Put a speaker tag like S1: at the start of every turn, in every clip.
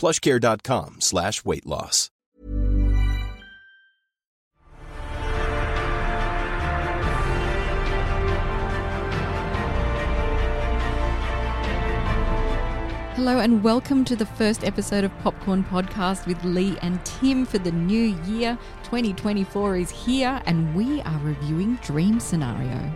S1: plushcare.com slash weight loss.
S2: Hello and welcome to the first episode of Popcorn Podcast with Leigh and Tim for the new year. 2024 is here and we are reviewing Dream Scenario.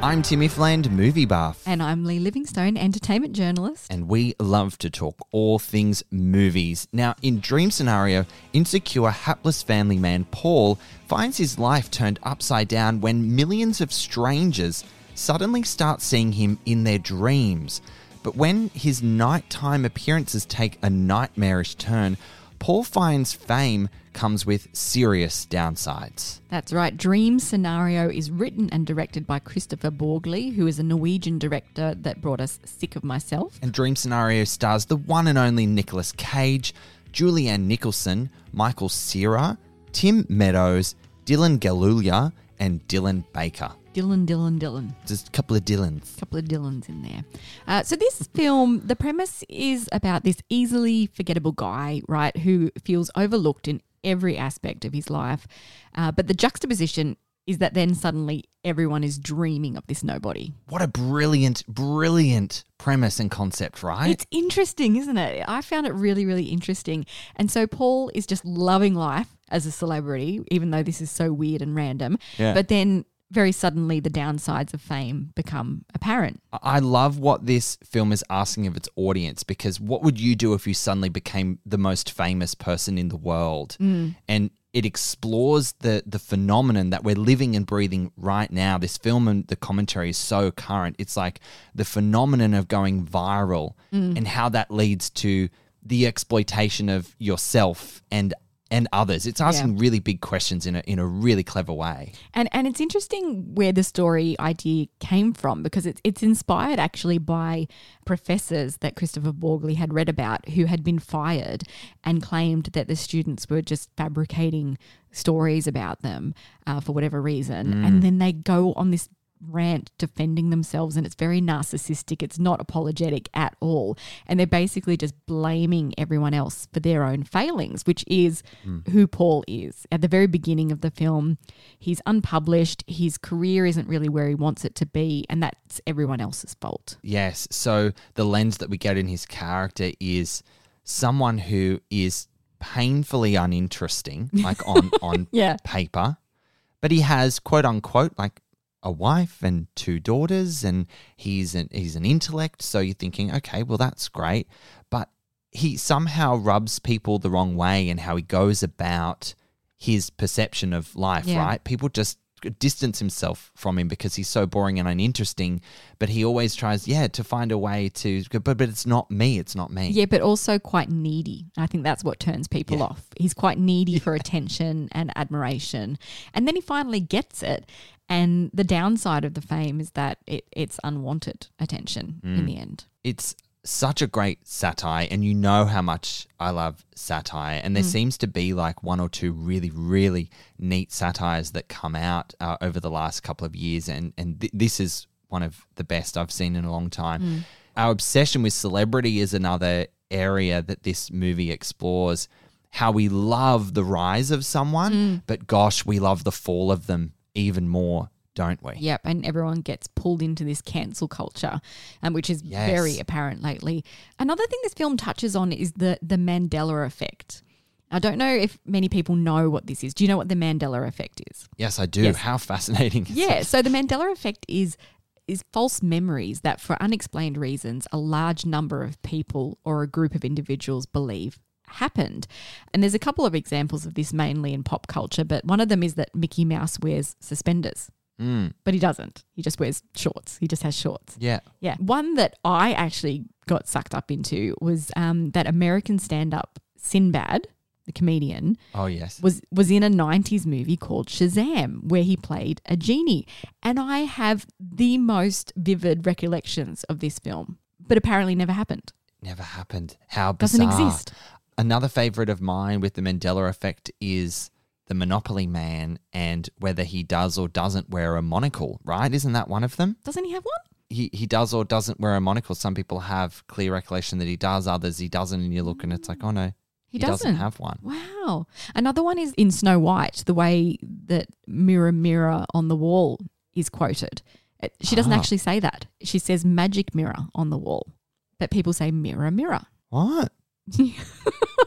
S3: I'm Timmy Fland, movie buff.
S2: And I'm Leigh Livingstone, entertainment journalist.
S3: And we love to talk all things movies. Now, in Dream Scenario, insecure, hapless family man Paul finds his life turned upside down when millions of strangers suddenly start seeing him in their dreams. But when his nighttime appearances take a nightmarish turn, Paul finds fame comes with serious downsides.
S2: That's right. Dream Scenario is written and directed by Kristoffer Borgli, who is a Norwegian director that brought us Sick of Myself.
S3: And Dream Scenario stars the one and only Nicolas Cage, Julianne Nicholson, Michael Cera, Tim Meadows, Dylan Gelula, and Dylan Baker.
S2: Dylan, Dylan, Dylan.
S3: Just a couple of Dylans.
S2: A couple of Dylans in there. Uh, so this film, the premise is about this easily forgettable guy, right, who feels overlooked in every aspect of his life. Uh, but the juxtaposition is that then suddenly everyone is dreaming of this nobody.
S3: What a brilliant, brilliant premise and concept, right?
S2: It's interesting, isn't it? I found it really, really interesting. And so Paul is just loving life as a celebrity, even though this is so weird and random.
S3: Yeah.
S2: But then very suddenly the downsides of fame become apparent.
S3: I love what this film is asking of its audience because what would you do if you suddenly became the most famous person in the world? Mm. And it explores the the phenomenon that we're living and breathing right now. This film and the commentary is so current. It's like the phenomenon of going viral mm. and how that leads to the exploitation of yourself and and others. It's asking really big questions in a in a really clever way.
S2: And and it's interesting where the story idea came from because it's it's inspired actually by professors that Kristoffer Borgli had read about who had been fired and claimed that the students were just fabricating stories about them uh, for whatever reason, and then they go on this rant defending themselves and it's very narcissistic. It's not apologetic at all. And they're basically just blaming everyone else for their own failings which is hmm. who Paul is. At the very beginning of the film he's unpublished. His career isn't really where he wants it to be and that's everyone else's fault.
S3: Yes. So the lens that we get in his character is someone who is painfully uninteresting, like on on
S2: Yeah.
S3: paper, but he has quote unquote like a wife and two daughters, and he's an he's an intellect. So you're thinking, okay, well that's great, but he somehow rubs people the wrong way in how he goes about his perception of life.
S2: Yeah.
S3: Right? People just distance himself from him because he's so boring and uninteresting. But he always tries, yeah, to find a way to. But but it's not me. It's not me.
S2: Yeah, but also quite needy. I think that's what turns people
S3: Yeah.
S2: off. He's quite needy for attention and admiration. And then he finally gets it. And the downside of the fame is that it, it's unwanted attention
S3: Mm.
S2: in the end.
S3: it's such a great satire and you know how much I love satire and there mm. seems to be like one or two really really neat satires that come out uh, over the last couple of years and and th- this is one of the best I've seen in a long time. Mm. Our obsession with celebrity is another area that this movie explores how we love the rise of someone mm. but gosh we love the fall of them even more don't we?
S2: Yep, and everyone gets pulled into this cancel culture, um, which is
S3: Yes.
S2: very apparent lately. Another thing this film touches on is the the Mandela effect. I don't know if many people know what this is. Do you know what the Mandela effect is?
S3: Yes, I do.
S2: Yes.
S3: How fascinating. is
S2: Yeah, so the Mandela effect is is false memories that for unexplained reasons a large number of people or a group of individuals believe happened. And there's a couple of examples of this mainly in pop culture, but one of them is that Mickey Mouse wears suspenders.
S3: Mm,
S2: But he doesn't. He just wears shorts. He just has shorts.
S3: yeah.
S2: Yeah. One that I actually got sucked up into was um, that American stand up Sinbad, the comedian,
S3: Oh yes.
S2: was was in a 90s movie called Shazam where he played a genie and I have the most vivid recollections of this film but apparently never happened
S3: Never happened. How
S2: doesn't exist
S3: Another favorite of mine with the Mandela effect is the Monopoly Man and whether he does or doesn't wear a monocle, right? Isn't that one of them?
S2: doesn't he have one
S3: He he does or doesn't wear a monocle. Some people have clear recollection that he does, others he doesn't, and you look and it's like, oh no,
S2: He
S3: doesn't
S2: doesn't.
S3: have one.
S2: wow another one is in Snow White the way that mirror mirror on the wall is quoted It- she doesn't
S3: Ah.
S2: actually say that she says magic mirror on the wall but people say mirror mirror
S3: What?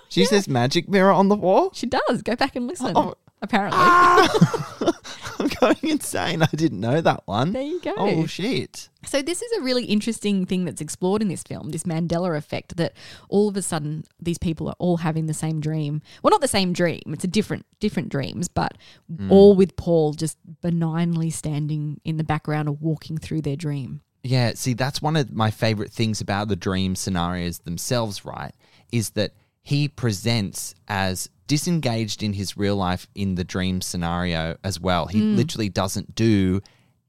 S3: She says magic mirror on the wall?
S2: she does go back and listen
S3: Oh.
S2: apparently ah!
S3: I'm going insane. I didn't know that one.
S2: There you go.
S3: Oh shit.
S2: So this is a really interesting thing that's explored in this film, this Mandela effect that all of a sudden these people are all having the same dream. Well, not the same dream. It's a different different dreams, but hmm. all with Paul just benignly standing in the background or walking through their dream.
S3: Yeah, see, that's one of my favorite things about the dream scenarios themselves, right? Is that he presents as disengaged in his real life in the dream scenario as well. He mm. literally doesn't do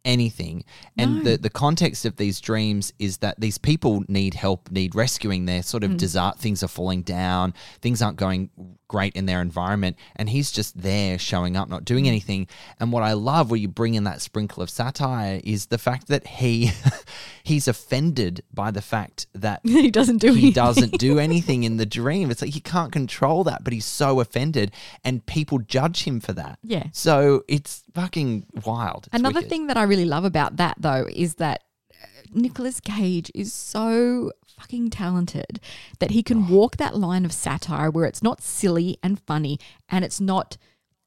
S3: anything. And the, the context of these dreams is that these people need help, need rescuing. They're sort of mm. disa- things are falling down, things aren't going great in their environment. And he's just there showing up, not doing mm. anything. And what I love where you bring in that sprinkle of satire is the fact that he he's offended by the fact that
S2: he doesn't do
S3: he
S2: anything.
S3: doesn't do anything in the dream. It's like he can't control that, but he's so offended and people judge him for that.
S2: Yeah.
S3: So it's fucking wild. It's
S2: Another
S3: wicked.
S2: thing that I really love about that though is that uh, Nicolas Cage is so fucking talented that he can oh. walk that line of satire where it's not silly and funny and it's not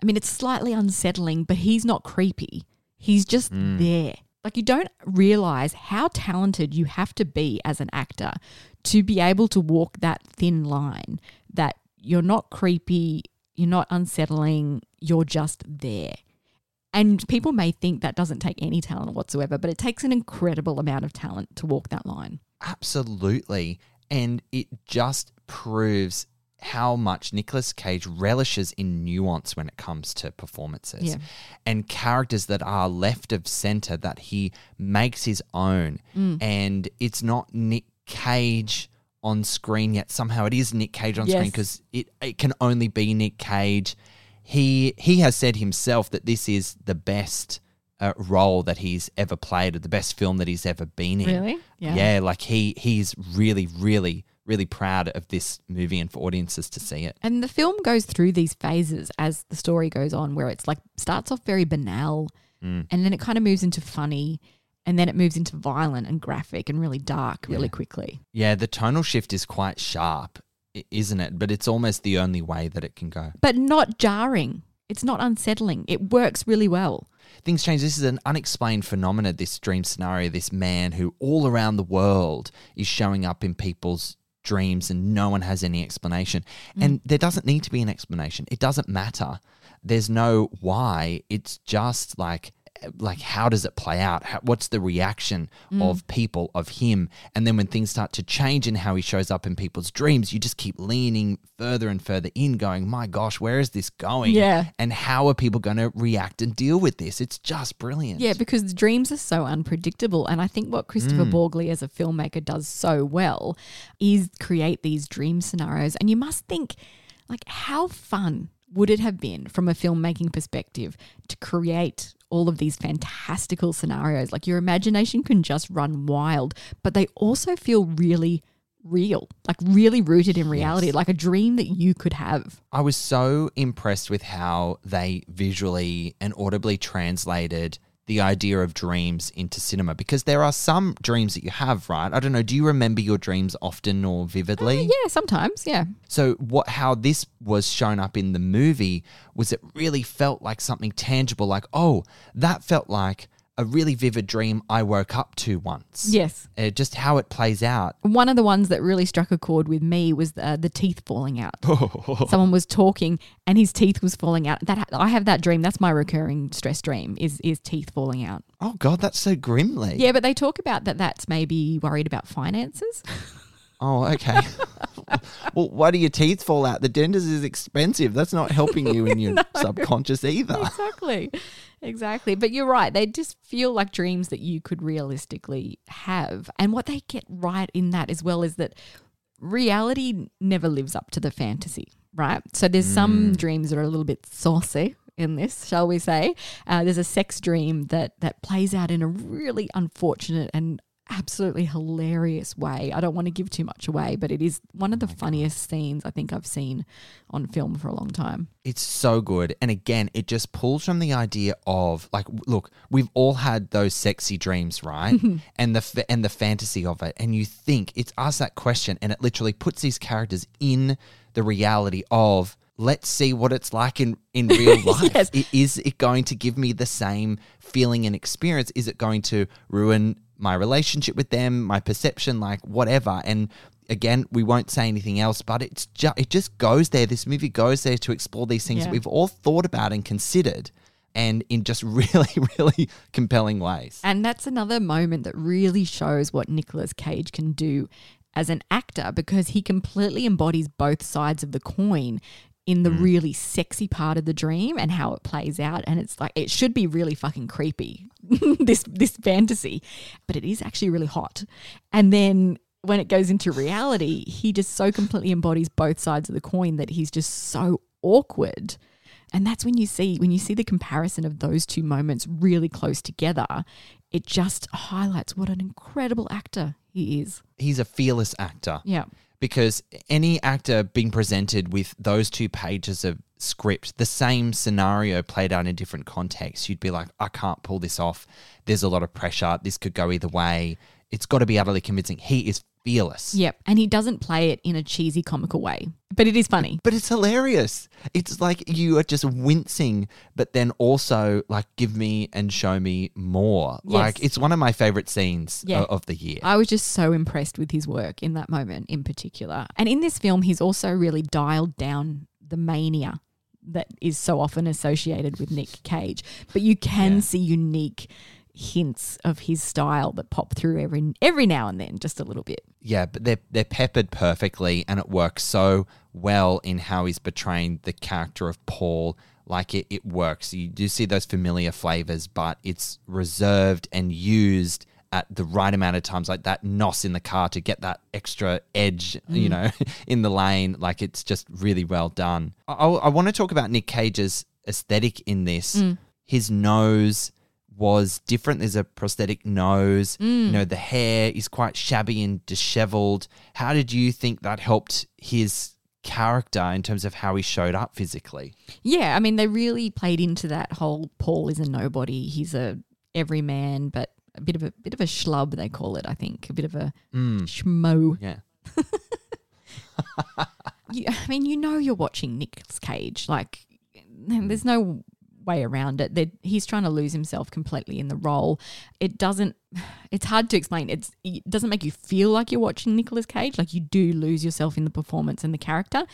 S2: I mean it's slightly unsettling but he's not creepy. He's just hmm. there. Like you don't realize how talented you have to be as an actor to be able to walk that thin line that you're not creepy, you're not unsettling, you're just there. And people may think that doesn't take any talent whatsoever, but it takes an incredible amount of talent to walk that line.
S3: Absolutely. And it just proves how much Nicolas Cage relishes in nuance when it comes to performances
S2: Yeah.
S3: and characters that are left of center that he makes his own.
S2: Mm.
S3: And it's not Nick Cage on screen yet. Somehow it is Nick Cage on screen because it, it can only be Nick Cage. He he has said himself that this is the best uh, role that he's ever played, or the best film that he's ever been in.
S2: Really? Yeah.
S3: Yeah, like he he's really, really, really proud of this movie and for audiences to see it.
S2: And the film goes through these phases as the story goes on, where it's like starts off very banal and then it kind of moves into funny and then it moves into violent and graphic and really dark really quickly.
S3: Yeah, the tonal shift is quite sharp, isn't it? But it's almost the only way that it can go.
S2: But not jarring. It's not unsettling. It works really well.
S3: Things change. This is an unexplained phenomenon, this dream scenario, this man who all around the world is showing up in people's dreams and no one has any explanation. Mm. And there doesn't need to be an explanation. It doesn't matter. there's no why. It's just like like how does it play out? How, what's the reaction mm. of people of him? And then when things start to change and how he shows up in people's dreams, you just keep leaning further and further in, going, "My gosh, where is this going?
S2: Yeah.
S3: and how are people going to react and deal with this? It's just brilliant.
S2: Yeah, because the dreams are so unpredictable. And I think what Kristoffer mm. Borgli as a filmmaker does so well is create these dream scenarios. And you must think, like, how fun would it have been from a filmmaking perspective to create all of these fantastical scenarios? Like, your imagination can just run wild, but they also feel really real, like really rooted in reality, like a dream that you could have.
S3: I was so impressed with how they visually and audibly translated the idea of dreams into cinema because there are some dreams that you have, right? I don't know. Do you remember your dreams often or vividly?
S2: Uh, yeah, sometimes. Yeah.
S3: So what how this was shown up in the movie was it really felt like something tangible like, "Oh, that felt like a really vivid dream I woke up to once."
S2: Yes.
S3: Uh, just how it plays out.
S2: One of the ones that really struck a chord with me was uh, the teeth falling out. Someone was talking and his teeth was falling out. That I have that dream. That's my recurring stress dream. Is is teeth falling out?
S3: Oh god, that's so grimly.
S2: Yeah, but they talk about that. That's maybe worried about finances.
S3: Oh, okay. well, why do your teeth fall out? The dentist is expensive. That's not helping you in your subconscious either.
S2: exactly, exactly. But you're right. They just feel like dreams that you could realistically have. And what they get right in that as well is that reality never lives up to the fantasy, right? So there's some dreams that are a little bit saucy in this, shall we say? Uh, there's a sex dream that that plays out in a really unfortunate and absolutely hilarious way. I don't want to give too much away, but it is one of oh the funniest scenes I think I've seen on film for a long time.
S3: It's so good. And again, it just pulls from the idea of like look, we've all had those sexy dreams, right? and the and the fantasy of it. And you think it's asked that question and it literally puts these characters in the reality of let's see what it's like in in real life.
S2: Yes.
S3: Is it going to give me the same feeling and experience? Is it going to ruin my relationship with them, my perception, like whatever? And again, we won't say anything else, but it's just it just goes there. This movie goes there to explore these things that we've all thought about and considered, and in just really, really compelling ways.
S2: And that's another moment that really shows what Nicolas Cage can do as an actor because he completely embodies both sides of the coin in the mm. really sexy part of the dream and how it plays out and it's like it should be really fucking creepy this this fantasy but it is actually really hot and then when it goes into reality he just so completely embodies both sides of the coin that he's just so awkward and that's when you see when you see the comparison of those two moments really close together, it just highlights what an incredible actor he is.
S3: He's a fearless actor.
S2: Yeah.
S3: Because any actor being presented with those two pages of script, the same scenario played out in different context, you'd be like, I can't pull this off. There's a lot of pressure. This could go either way. It's got to be utterly convincing. He is fearless.
S2: Yep. And he doesn't play it in a cheesy comical way. But it is funny.
S3: But it's hilarious. It's like you are just wincing, but then also like give me and show me more. Like it's one of my favorite scenes
S2: Yeah.
S3: of the year.
S2: I was just so impressed with his work in that moment in particular. And in this film, he's also really dialed down the mania that is so often associated with Nick Cage. But you can see unique hints of his style that pop through every every now and then, just a little bit.
S3: Yeah, but they're they're peppered perfectly, and it works so well in how he's portraying the character of Paul. Like it, it works. You do see those familiar flavors, but it's reserved and used at the right amount of times, like that nos in the car to get that extra edge, you mm. know, in the lane. Like it's just really well done. I, I want to talk about Nick Cage's aesthetic in this. Mm. His nose was different. There's a prosthetic nose. You know, mm. the hair is quite shabby and disheveled. How did you think that helped his character in terms of how he showed up physically?
S2: Yeah, I mean, they really played into that whole Paul is a nobody. He's a everyman, but a bit of a bit of a schlub. They call it, I think, a bit of a mm. schmo.
S3: Yeah.
S2: You, I mean, you know, you're watching Nicolas Cage. Like, mm. there's no way around it. That he's trying to lose himself completely in the role. It doesn't. It's hard to explain. It's it doesn't make you feel like you're watching Nicolas Cage. Like you do lose yourself in the performance and the character.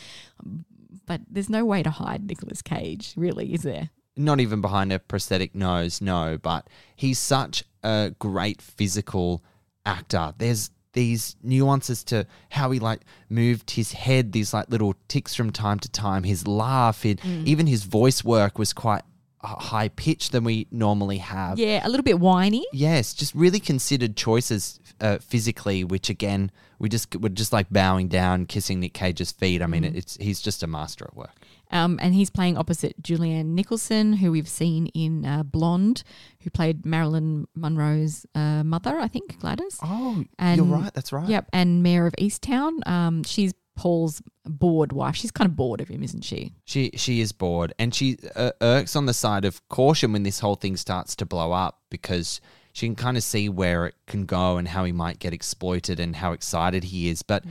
S2: but there's no way to hide Nicolas Cage, really, is there?
S3: not even behind a prosthetic nose, no, but he's such a great physical actor. There's these nuances to how he like moved his head, these like little ticks from time to time, his laugh, it, mm. even his voice work was quite high pitch than we normally have.
S2: Yeah, a little bit whiny.
S3: Yes, just really considered choices uh, physically, which again we just we're just like bowing down, kissing Nick Cage's feet. I mean, it's he's just a master at work.
S2: Um, and he's playing opposite Julianne Nicholson, who we've seen in uh, Blonde, who played Marilyn Monroe's uh, mother, I think, Gladys.
S3: Oh,
S2: And-
S3: you're right. That's right.
S2: Yep, and Mare of Easttown. Um, she's Paul's bored wife. She's kind of bored of him, isn't she?
S3: She she is bored, and she uh, irks on the side of caution when this whole thing starts to blow up because she can kind of see where it can go and how he might get exploited and how excited he is. But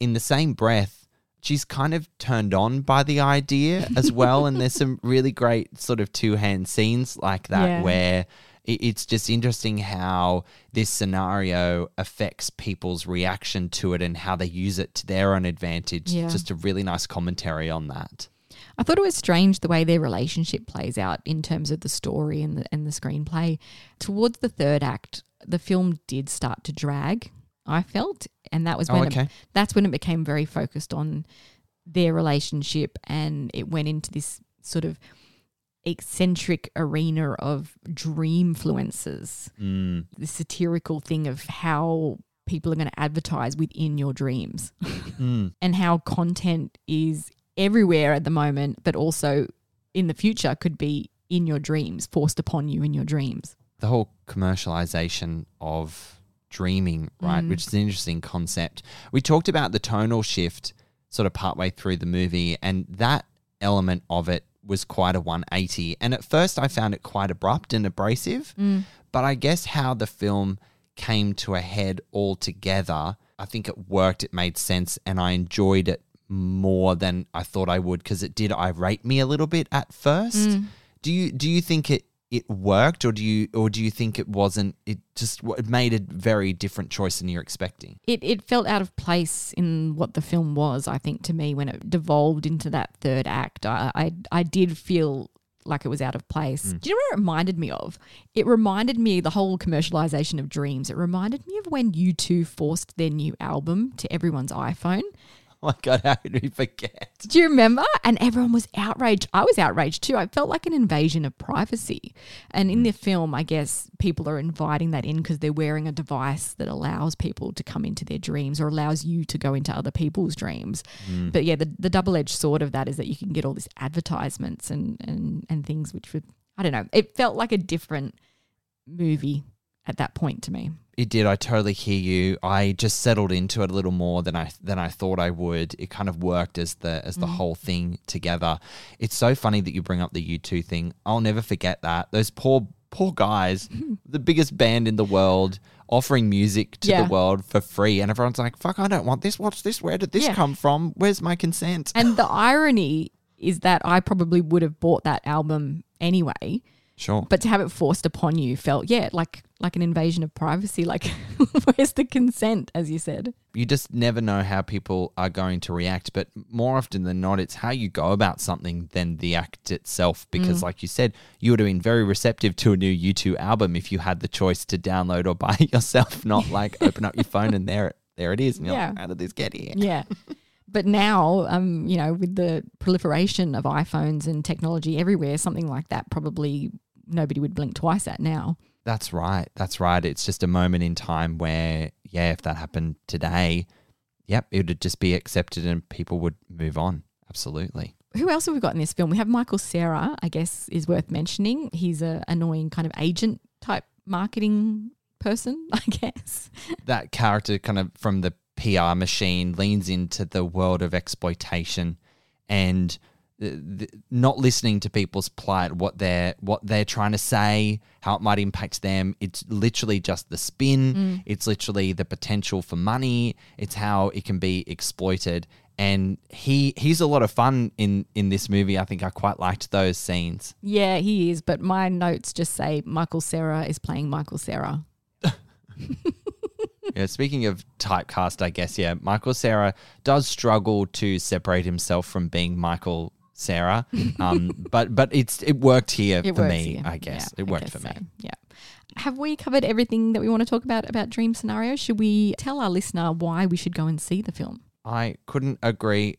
S3: in the same breath, she's kind of turned on by the idea as well. and there's some really great sort of two hand scenes like that
S2: Yeah.
S3: where it's just interesting how this scenario affects people's reaction to it and how they use it to their own advantage.
S2: Yeah.
S3: Just a really nice commentary on that.
S2: I thought it was strange the way their relationship plays out in terms of the story and the, and the screenplay. Towards the third act, the film did start to drag. I felt, and that was
S3: Oh,
S2: when
S3: okay.
S2: it, that's when it became very focused on their relationship, and it went into this sort of eccentric arena of dream influences,
S3: Mm.
S2: the satirical thing of how people are going to advertise within your dreams
S3: Mm.
S2: and how content is everywhere at the moment, but also in the future could be in your dreams, forced upon you in your dreams.
S3: The whole commercialization of dreaming, right? Which is an interesting concept. We talked about the tonal shift sort of partway through the movie, and that element of it was quite a 180. And at first, I found it quite abrupt and abrasive. Mm. But I guess how the film came to a head altogether, I think it worked, it made sense, and I enjoyed it more than I thought I would because it did irate me a little bit at first. Mm. Do you do you think it it worked, or do you or do you think it wasn't? It just it made a very different choice than you're expecting.
S2: It, it felt out of place in what the film was, I think, to me, when it devolved into that third act. I, I, I did feel like it was out of place. Mm. Do you know what it reminded me of? It reminded me, the whole commercialization of dreams, it reminded me of when U2 forced their new album to everyone's iPhone.
S3: Oh my god, how could we forget?
S2: Do you remember? And everyone was outraged. I was outraged too. I felt like an invasion of privacy. And in hmm. the film, I guess people are inviting that in because they're wearing a device that allows people to come into their dreams or allows you to go into other people's dreams. Hmm. But yeah, the, the double edged sword of that is that you can get all these advertisements and, and, and things which would, I don't know, it felt like a different movie at that point to me.
S3: It did. I totally hear you. I just settled into it a little more than I than I thought I would. It kind of worked as the as the mm-hmm. whole thing together. It's so funny that you bring up the U two thing. I'll never forget that. Those poor poor guys, the biggest band in the world, offering music to
S2: Yeah.
S3: the world for free, and everyone's like, "Fuck, I don't want this. What's this? Where did this
S2: Yeah.
S3: come from? Where's my consent?"
S2: And the irony is that I probably would have bought that album anyway.
S3: Sure.
S2: but to have it forced upon you felt yeah like like an invasion of privacy like where's the consent as you said
S3: you just never know how people are going to react. But more often than not, it's how you go about something than the act itself. Because, like you said, you would have been very receptive to a new U2 album if you had the choice to download or buy it yourself, not like open up your phone and there, there it is. And you're
S2: Yeah.
S3: like, how did this get here?
S2: yeah but now um you know with the proliferation of iPhones and technology everywhere something like that probably nobody would blink twice at now
S3: That's right. That's right. It's just a moment in time where, yeah, if that happened today, yep, it would just be accepted and people would move on. Absolutely.
S2: who else have we got in this film we have Michael Cera I guess is worth mentioning he's a annoying kind of agent type marketing person I guess
S3: that character kind of from the PR machine leans into the world of exploitation and Uh, not listening to people's plight, what they're what they're trying to say, how it might impact them. It's literally just the spin. Mm. It's literally the potential for money. It's how it can be exploited. And he he's a lot of fun in in this movie. I think I quite liked those scenes.
S2: Yeah, he is. But my notes just say Michael Cera is playing Michael Cera.
S3: yeah, speaking of typecast, I guess, yeah, Michael Cera does struggle to separate himself from being Michael Cera. Um, but but it's it worked here
S2: It
S3: for me,
S2: here.
S3: I guess.
S2: Yeah,
S3: it worked
S2: guess
S3: for me.
S2: so. Yeah. Have we covered everything that we want to talk about about dream scenarios? Should we tell our listener why we should go and see the film?
S3: I couldn't agree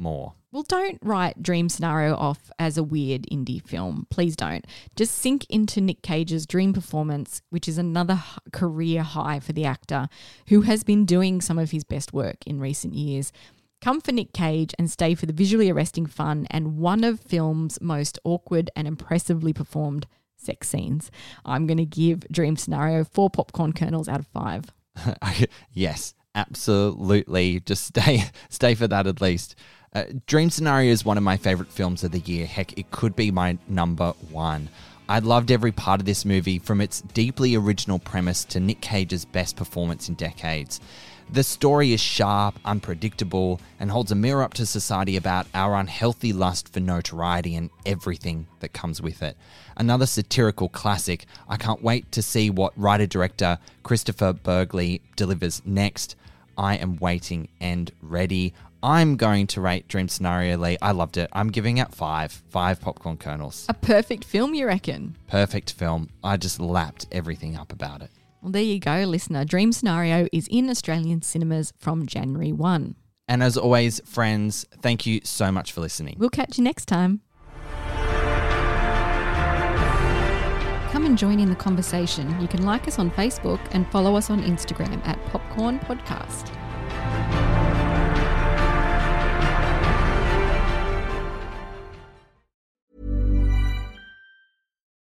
S3: More.
S2: Well, don't write Dream Scenario off as a weird indie film. Please don't. Just sink into Nick Cage's dream performance, which is another h- career high for the actor who has been doing some of his best work in recent years. Come for Nick Cage and stay for the visually arresting fun and one of film's most awkward and impressively performed sex scenes. I'm going to give Dream Scenario four popcorn kernels out of five.
S3: yes, absolutely. Just stay stay for that at least. Uh, Dream Scenario is one of my favorite films of the year. Heck, it could be my number one. I loved every part of this movie, from its deeply original premise to Nick Cage's best performance in decades. The story is sharp, unpredictable, and holds a mirror up to society about our unhealthy lust for notoriety and everything that comes with it. Another satirical classic. I can't wait to see what writer director Kristoffer Borgli delivers next. I am waiting and ready. I'm going to rate Dream Scenario Leigh. I loved it. I'm giving it five. Five popcorn kernels.
S2: A perfect film, you reckon?
S3: Perfect film. I just lapped everything up about it.
S2: Well, there you go, listener. Dream Scenario is in Australian cinemas from January 1.
S3: And as always, friends, thank you so much for listening.
S2: We'll catch you next time. Come and join in the conversation. You can like us on Facebook and follow us on Instagram at Popcorn Podcast.